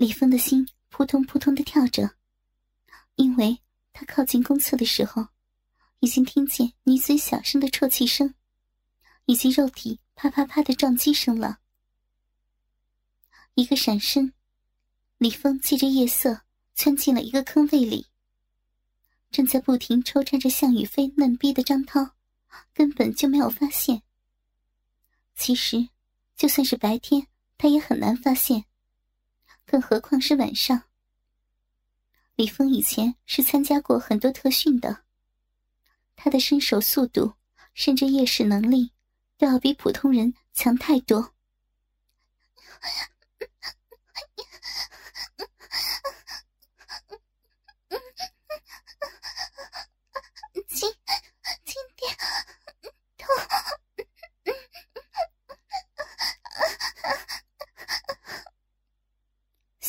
李峰的心扑通扑通的跳着，因为他靠近公厕的时候，已经听见女子小声的啜泣声，以及肉体啪啪啪的撞击声了。一个闪身，李峰借着夜色窜进了一个坑位里。正在不停抽插着向雨飞嫩逼的张涛，根本就没有发现。其实，就算是白天，他也很难发现。更何况是晚上。李峰以前是参加过很多特训的，他的身手速度，甚至夜视能力，都要比普通人强太多。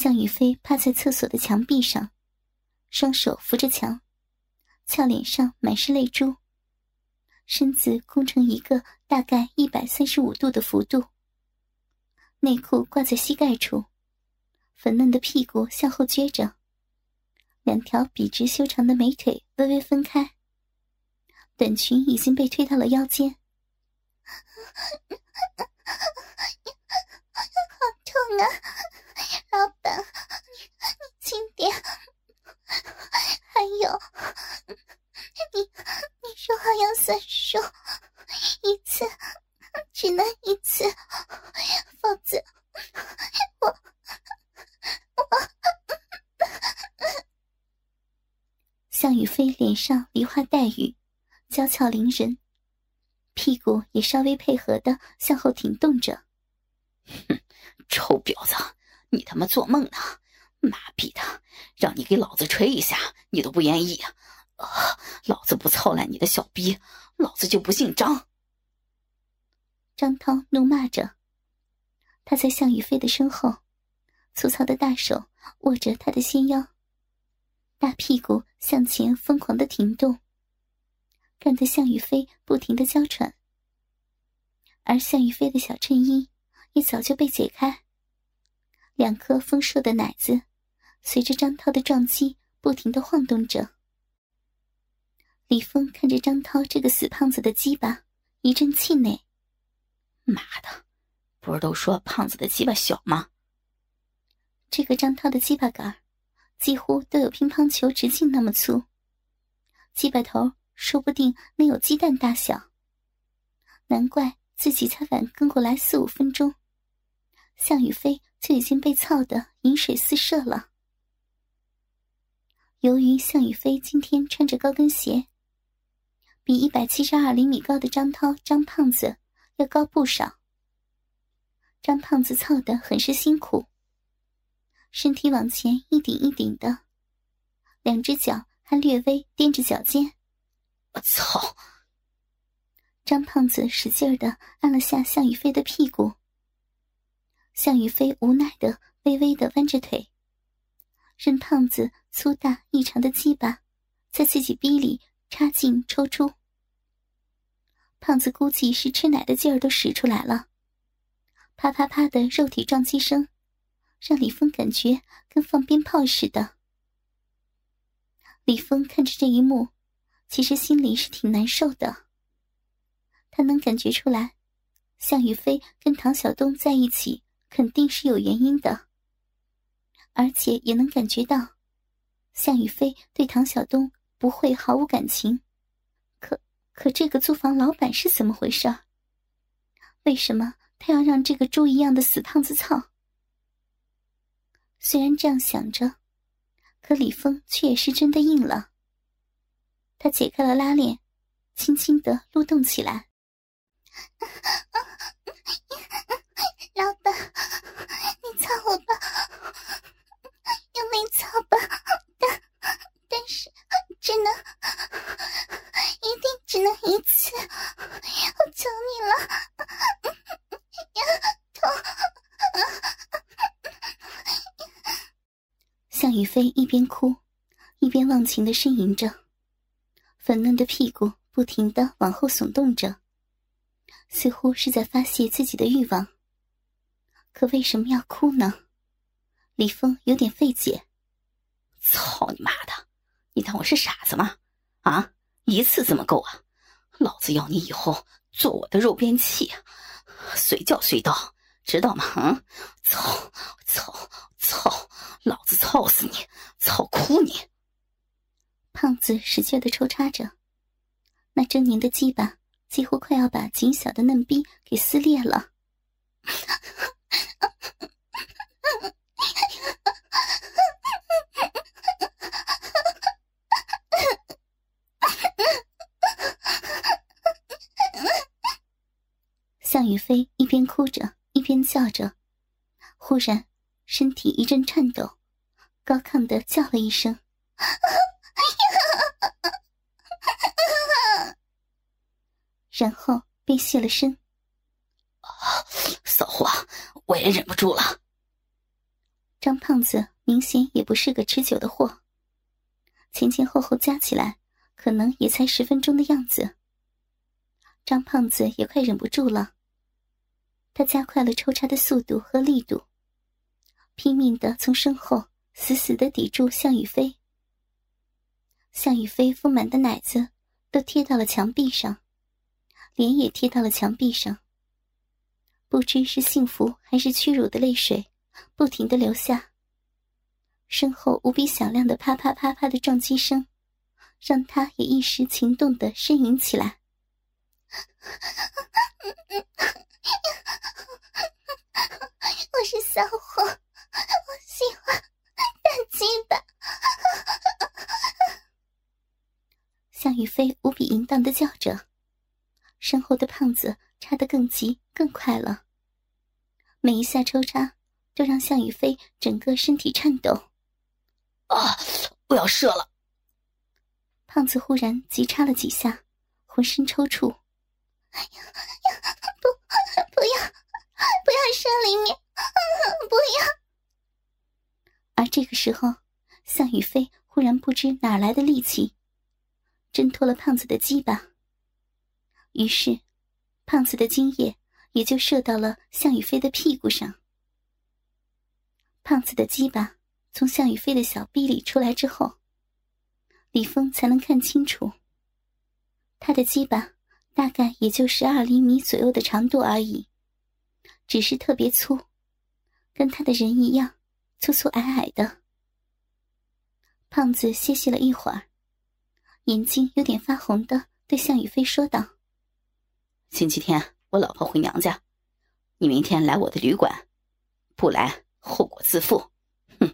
向雨飞趴在厕所的墙壁上，双手扶着墙，俏脸上满是泪珠，身子弓成一个大概一百三十五度的幅度，内裤挂在膝盖处，粉嫩的屁股向后撅着，两条笔直修长的美腿微微分开，短裙已经被推到了腰间，好痛啊！老板，你你轻点。还有，你你说话要算数，一次只能一次，否则我我。向雨飞脸上梨花带雨，娇俏凌人，屁股也稍微配合的向后挺动着。哼，臭婊子！你他妈做梦呢！妈逼的，让你给老子吹一下，你都不愿意啊！老子不操烂你的小逼，老子就不姓张！张涛怒骂着，他在向雨飞的身后，粗糙的大手握着他的纤腰，大屁股向前疯狂的停动，干得向雨飞不停的娇喘，而向雨飞的小衬衣也早就被解开。两颗丰硕的奶子，随着张涛的撞击不停的晃动着。李峰看着张涛这个死胖子的鸡巴，一阵气馁。妈的，不是都说胖子的鸡巴小吗？这个张涛的鸡巴杆，几乎都有乒乓球直径那么粗，鸡巴头说不定能有鸡蛋大小。难怪自己才晚跟过来四五分钟。向雨飞就已经被操得饮水四射了。由于向雨飞今天穿着高跟鞋，比一百七十二厘米高的张涛张胖子要高不少。张胖子操得很是辛苦，身体往前一顶一顶的，两只脚还略微踮着脚尖。我操！张胖子使劲的按了下向雨飞的屁股。向雨飞无奈的微微的弯着腿，任胖子粗大异常的鸡巴在自己逼里插进抽出。胖子估计是吃奶的劲儿都使出来了，啪啪啪的肉体撞击声，让李峰感觉跟放鞭炮似的。李峰看着这一幕，其实心里是挺难受的。他能感觉出来，向雨飞跟唐小东在一起。肯定是有原因的，而且也能感觉到，向雨飞对唐晓东不会毫无感情。可可，这个租房老板是怎么回事？为什么他要让这个猪一样的死胖子操？虽然这样想着，可李峰却也是真的硬了。他解开了拉链，轻轻的撸动起来。老板，你操我吧，用力操吧，但但是只能，一定只能一次，我求你了，呀，痛！向雨飞一边哭，一边忘情的呻吟着，粉嫩的屁股不停的往后耸动着，似乎是在发泄自己的欲望。可为什么要哭呢？李峰有点费解。操你妈的！你当我是傻子吗？啊，一次怎么够啊？老子要你以后做我的肉鞭器，随叫随到，知道吗？嗯，操操操！老子操死你，操哭你！胖子使劲的抽插着，那狰狞的鸡巴几乎快要把紧小的嫩逼给撕裂了。向雨飞一边哭着一边叫着，忽然身体一阵颤抖，高亢的叫了一声，然后便卸了身。骚货，我也忍不住了。张胖子明显也不是个持久的货，前前后后加起来，可能也才十分钟的样子。张胖子也快忍不住了。他加快了抽插的速度和力度，拼命的从身后死死的抵住向雨飞。向雨飞丰满的奶子都贴到了墙壁上，脸也贴到了墙壁上。不知是幸福还是屈辱的泪水，不停的流下。身后无比响亮的啪啪啪啪的撞击声，让他也一时情动的呻吟起来。我是骚货，我喜欢大鸡巴。向雨飞无比淫荡的叫着，身后的胖子插得更急更快了，每一下抽插都让向雨飞整个身体颤抖。啊！我要射了！胖子忽然急插了几下，浑身抽搐。哎呀不要射里面，不要！而这个时候，向雨飞忽然不知哪来的力气，挣脱了胖子的鸡巴。于是，胖子的精液也就射到了向雨飞的屁股上。胖子的鸡巴从向雨飞的小臂里出来之后，李峰才能看清楚，他的鸡巴。大概也就十二厘米左右的长度而已，只是特别粗，跟他的人一样粗粗矮矮的。胖子歇息了一会儿，眼睛有点发红的对向宇飞说道：“星期天我老婆回娘家，你明天来我的旅馆，不来后果自负。”哼。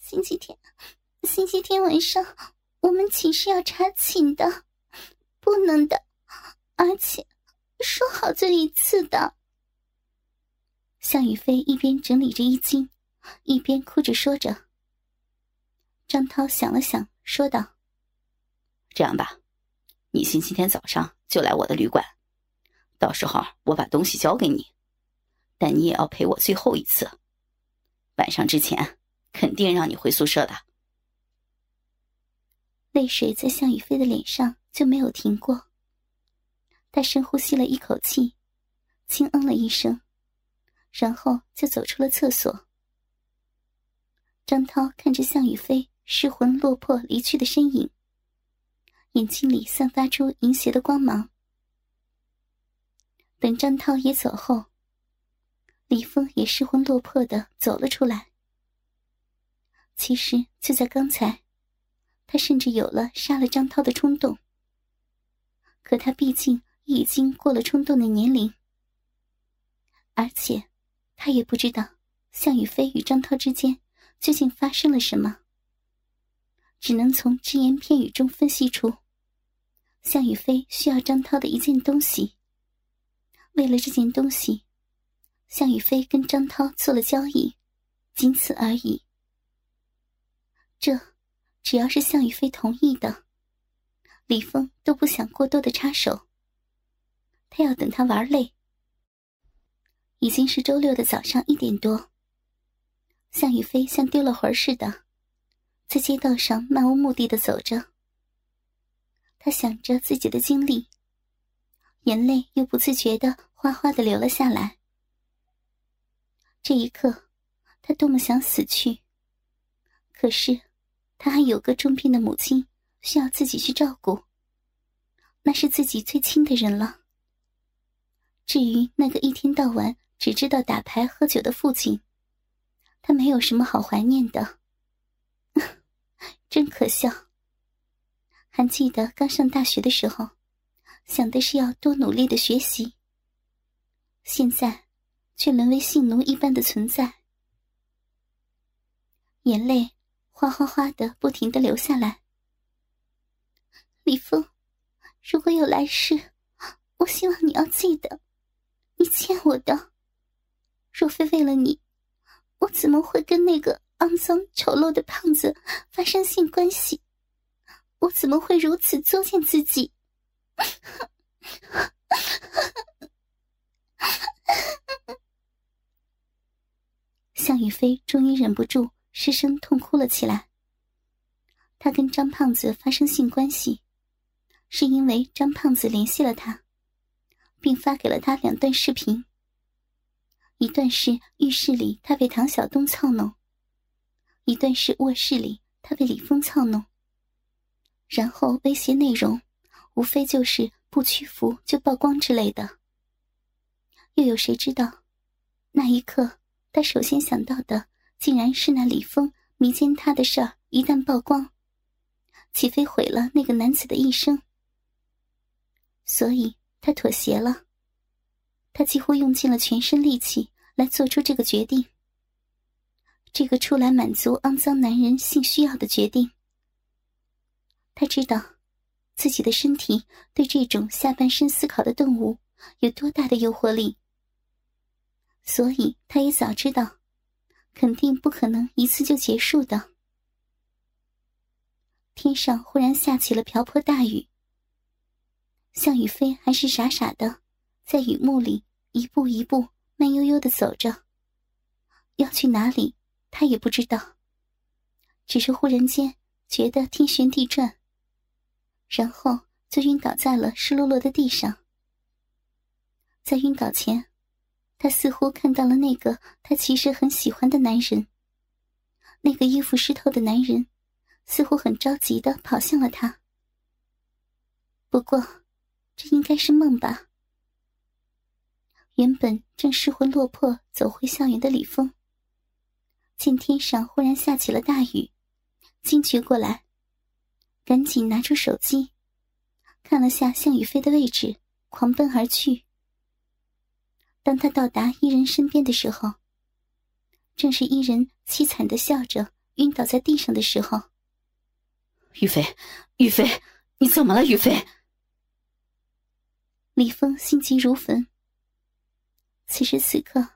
星期天，星期天晚上我们寝室要查寝的。不能的，而且说好这一次的。向雨飞一边整理着衣襟，一边哭着说着。张涛想了想，说道：“这样吧，你星期天早上就来我的旅馆，到时候我把东西交给你，但你也要陪我最后一次。晚上之前，肯定让你回宿舍的。”泪水在向雨飞的脸上。就没有停过。他深呼吸了一口气，轻嗯了一声，然后就走出了厕所。张涛看着向雨飞失魂落魄离去的身影，眼睛里散发出淫邪的光芒。等张涛也走后，李峰也失魂落魄的走了出来。其实就在刚才，他甚至有了杀了张涛的冲动。可他毕竟已经过了冲动的年龄，而且他也不知道向雨飞与张涛之间究竟发生了什么，只能从只言片语中分析出，向雨飞需要张涛的一件东西。为了这件东西，向雨飞跟张涛做了交易，仅此而已。这，只要是向雨飞同意的。李峰都不想过多的插手，他要等他玩累。已经是周六的早上一点多，向雨飞像丢了魂似的，在街道上漫无目的的走着。他想着自己的经历，眼泪又不自觉的哗哗的流了下来。这一刻，他多么想死去。可是，他还有个重病的母亲需要自己去照顾，那是自己最亲的人了。至于那个一天到晚只知道打牌喝酒的父亲，他没有什么好怀念的。真可笑！还记得刚上大学的时候，想的是要多努力的学习，现在却沦为性奴一般的存在，眼泪哗哗哗的不停的流下来。李峰，如果有来世，我希望你要记得，你欠我的。若非为了你，我怎么会跟那个？肮脏丑陋的胖子发生性关系，我怎么会如此作践自己？向雨飞终于忍不住失声痛哭了起来。他跟张胖子发生性关系，是因为张胖子联系了他，并发给了他两段视频。一段是浴室里他被唐晓东操弄。一段是卧室里，他被李峰操弄，然后威胁内容，无非就是不屈服就曝光之类的。又有谁知道，那一刻他首先想到的，竟然是那李峰迷奸他的事儿。一旦曝光，岂非毁了那个男子的一生？所以他妥协了，他几乎用尽了全身力气来做出这个决定。这个出来满足肮脏男人性需要的决定，他知道自己的身体对这种下半身思考的动物有多大的诱惑力，所以他也早知道，肯定不可能一次就结束的。天上忽然下起了瓢泼大雨，向雨飞还是傻傻的在雨幕里一步一步慢悠悠的走着，要去哪里？他也不知道，只是忽然间觉得天旋地转，然后就晕倒在了湿漉漉的地上。在晕倒前，他似乎看到了那个他其实很喜欢的男人。那个衣服湿透的男人，似乎很着急的跑向了他。不过，这应该是梦吧？原本正失魂落魄走回校园的李峰。见天上忽然下起了大雨，惊觉过来，赶紧拿出手机，看了下向宇飞的位置，狂奔而去。当他到达伊人身边的时候，正是伊人凄惨的笑着晕倒在地上的时候。宇飞，宇飞，你怎么了？宇飞。李峰心急如焚。此时此刻，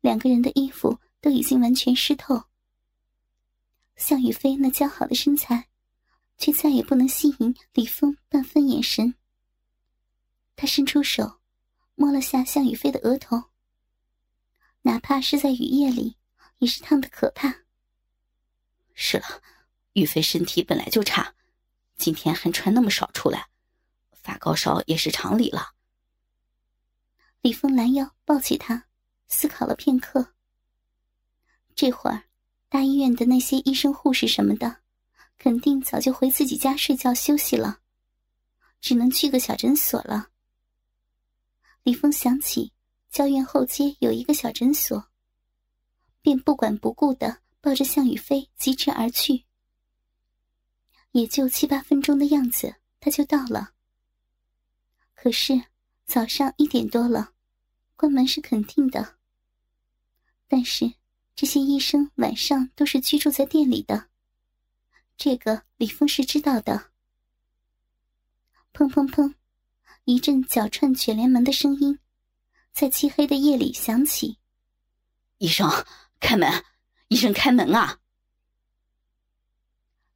两个人的衣服。都已经完全湿透，向雨飞那姣好的身材，却再也不能吸引李峰半分眼神。他伸出手，摸了下向雨飞的额头，哪怕是在雨夜里，也是烫的可怕。是了，雨飞身体本来就差，今天还穿那么少出来，发高烧也是常理了。李峰拦腰抱起他，思考了片刻。这会儿，大医院的那些医生、护士什么的，肯定早就回自己家睡觉休息了，只能去个小诊所了。李峰想起教院后街有一个小诊所，便不管不顾的抱着向宇飞疾驰而去。也就七八分钟的样子，他就到了。可是早上一点多了，关门是肯定的，但是。这些医生晚上都是居住在店里的，这个李峰是知道的。砰砰砰，一阵脚串卷帘门的声音，在漆黑的夜里响起。医生，开门！医生，开门啊！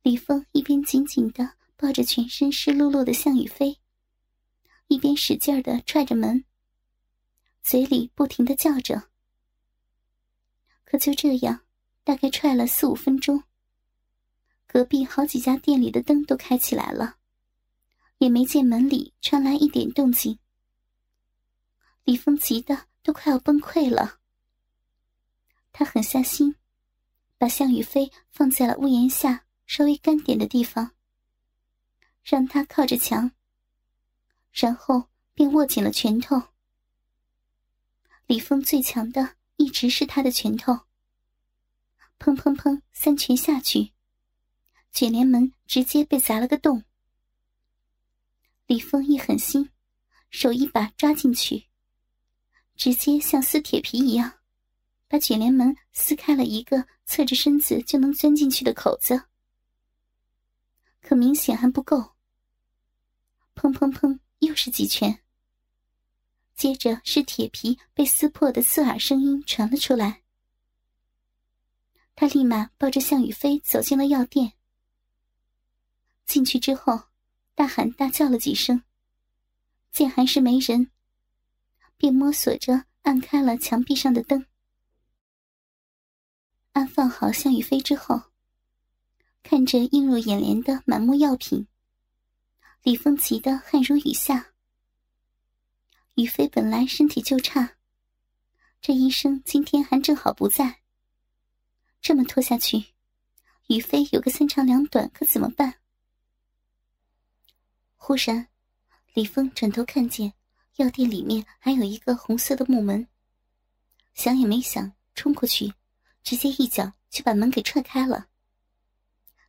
李峰一边紧紧的抱着全身湿漉漉的向雨飞，一边使劲的踹着门，嘴里不停的叫着。可就这样，大概踹了四五分钟，隔壁好几家店里的灯都开起来了，也没见门里传来一点动静。李峰急得都快要崩溃了。他狠下心，把向宇飞放在了屋檐下稍微干点的地方，让他靠着墙，然后便握紧了拳头。李峰最强的一直是他的拳头，砰砰砰，三拳下去，卷帘门直接被砸了个洞。李峰一狠心，手一把抓进去，直接像撕铁皮一样，把卷帘门撕开了一个侧着身子就能钻进去的口子。可明显还不够，砰砰砰，又是几拳。接着是铁皮被撕破的刺耳声音传了出来。他立马抱着向宇飞走进了药店。进去之后，大喊大叫了几声，见还是没人，便摸索着按开了墙壁上的灯。安放好向宇飞之后，看着映入眼帘的满目药品，李峰急得汗如雨下。宇飞本来身体就差，这医生今天还正好不在。这么拖下去，宇飞有个三长两短，可怎么办？忽然，李峰转头看见药店里面还有一个红色的木门，想也没想，冲过去，直接一脚就把门给踹开了。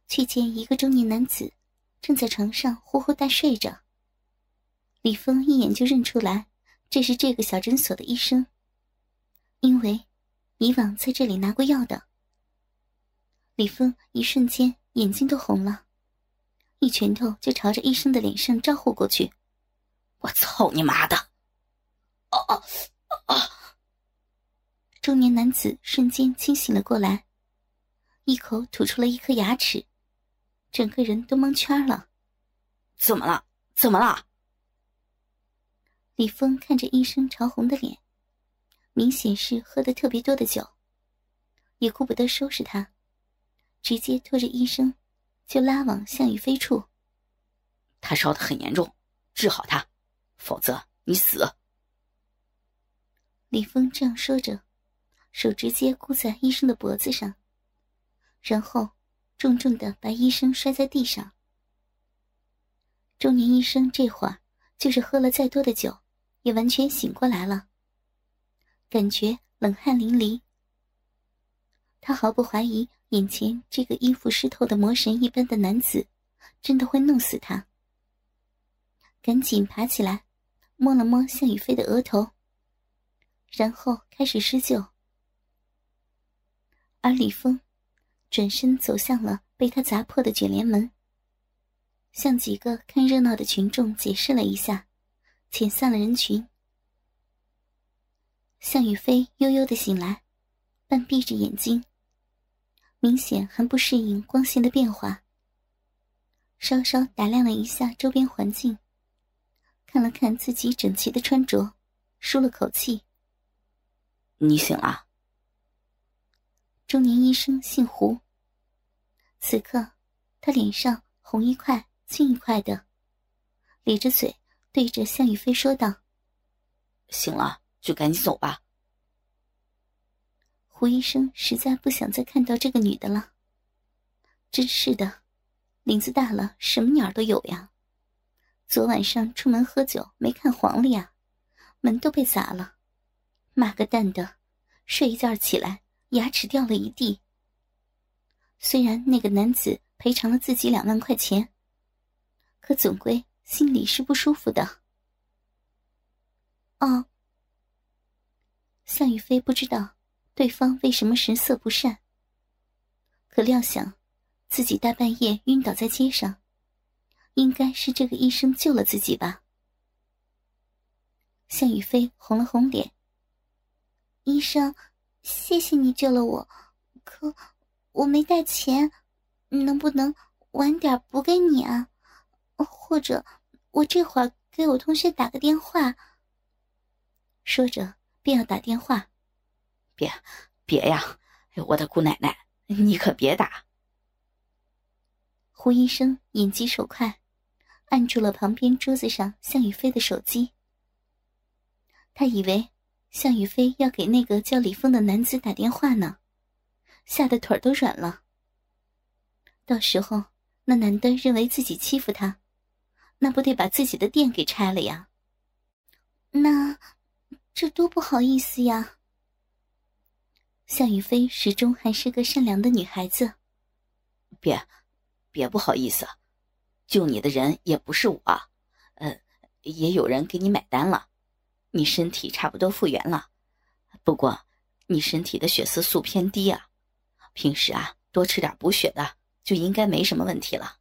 却见一个中年男子正在床上呼呼大睡着。李峰一眼就认出来。这是这个小诊所的医生，因为以往在这里拿过药的。李峰一瞬间眼睛都红了，一拳头就朝着医生的脸上招呼过去：“我操你妈的！”哦哦哦！中年男子瞬间清醒了过来，一口吐出了一颗牙齿，整个人都蒙圈了。怎么了？怎么了？李峰看着医生潮红的脸，明显是喝的特别多的酒，也顾不得收拾他，直接拖着医生就拉往向宇飞处。他烧的很严重，治好他，否则你死。李峰这样说着，手直接箍在医生的脖子上，然后重重的把医生摔在地上。中年医生这会儿就是喝了再多的酒。也完全醒过来了，感觉冷汗淋漓。他毫不怀疑眼前这个衣服湿透的魔神一般的男子，真的会弄死他。赶紧爬起来，摸了摸向宇飞的额头，然后开始施救。而李峰转身走向了被他砸破的卷帘门，向几个看热闹的群众解释了一下。遣散了人群，向宇飞悠悠的醒来，半闭着眼睛，明显还不适应光线的变化。稍稍打量了一下周边环境，看了看自己整齐的穿着，舒了口气。你醒了。中年医生姓胡。此刻，他脸上红一块青一块的，咧着嘴。对着向宇飞说道：“醒了就赶紧走吧。”胡医生实在不想再看到这个女的了。真是的，林子大了，什么鸟都有呀。昨晚上出门喝酒没看黄历呀，门都被砸了。妈个蛋的，睡一觉起来牙齿掉了一地。虽然那个男子赔偿了自己两万块钱，可总归……心里是不舒服的。哦，向宇飞不知道对方为什么神色不善，可料想自己大半夜晕倒在街上，应该是这个医生救了自己吧。向宇飞红了红脸：“医生，谢谢你救了我，可我没带钱，能不能晚点补给你啊？或者……”我这会儿给我同学打个电话。说着便要打电话，别，别呀！我的姑奶奶，你可别打。胡医生眼疾手快，按住了旁边桌子上向宇飞的手机。他以为向宇飞要给那个叫李峰的男子打电话呢，吓得腿都软了。到时候那男的认为自己欺负他，那不得把自己的店给拆了呀？那这多不好意思呀！向雨飞始终还是个善良的女孩子。别，别不好意思，救你的人也不是我，呃，也有人给你买单了。你身体差不多复原了，不过你身体的血色素偏低啊，平时啊多吃点补血的，就应该没什么问题了。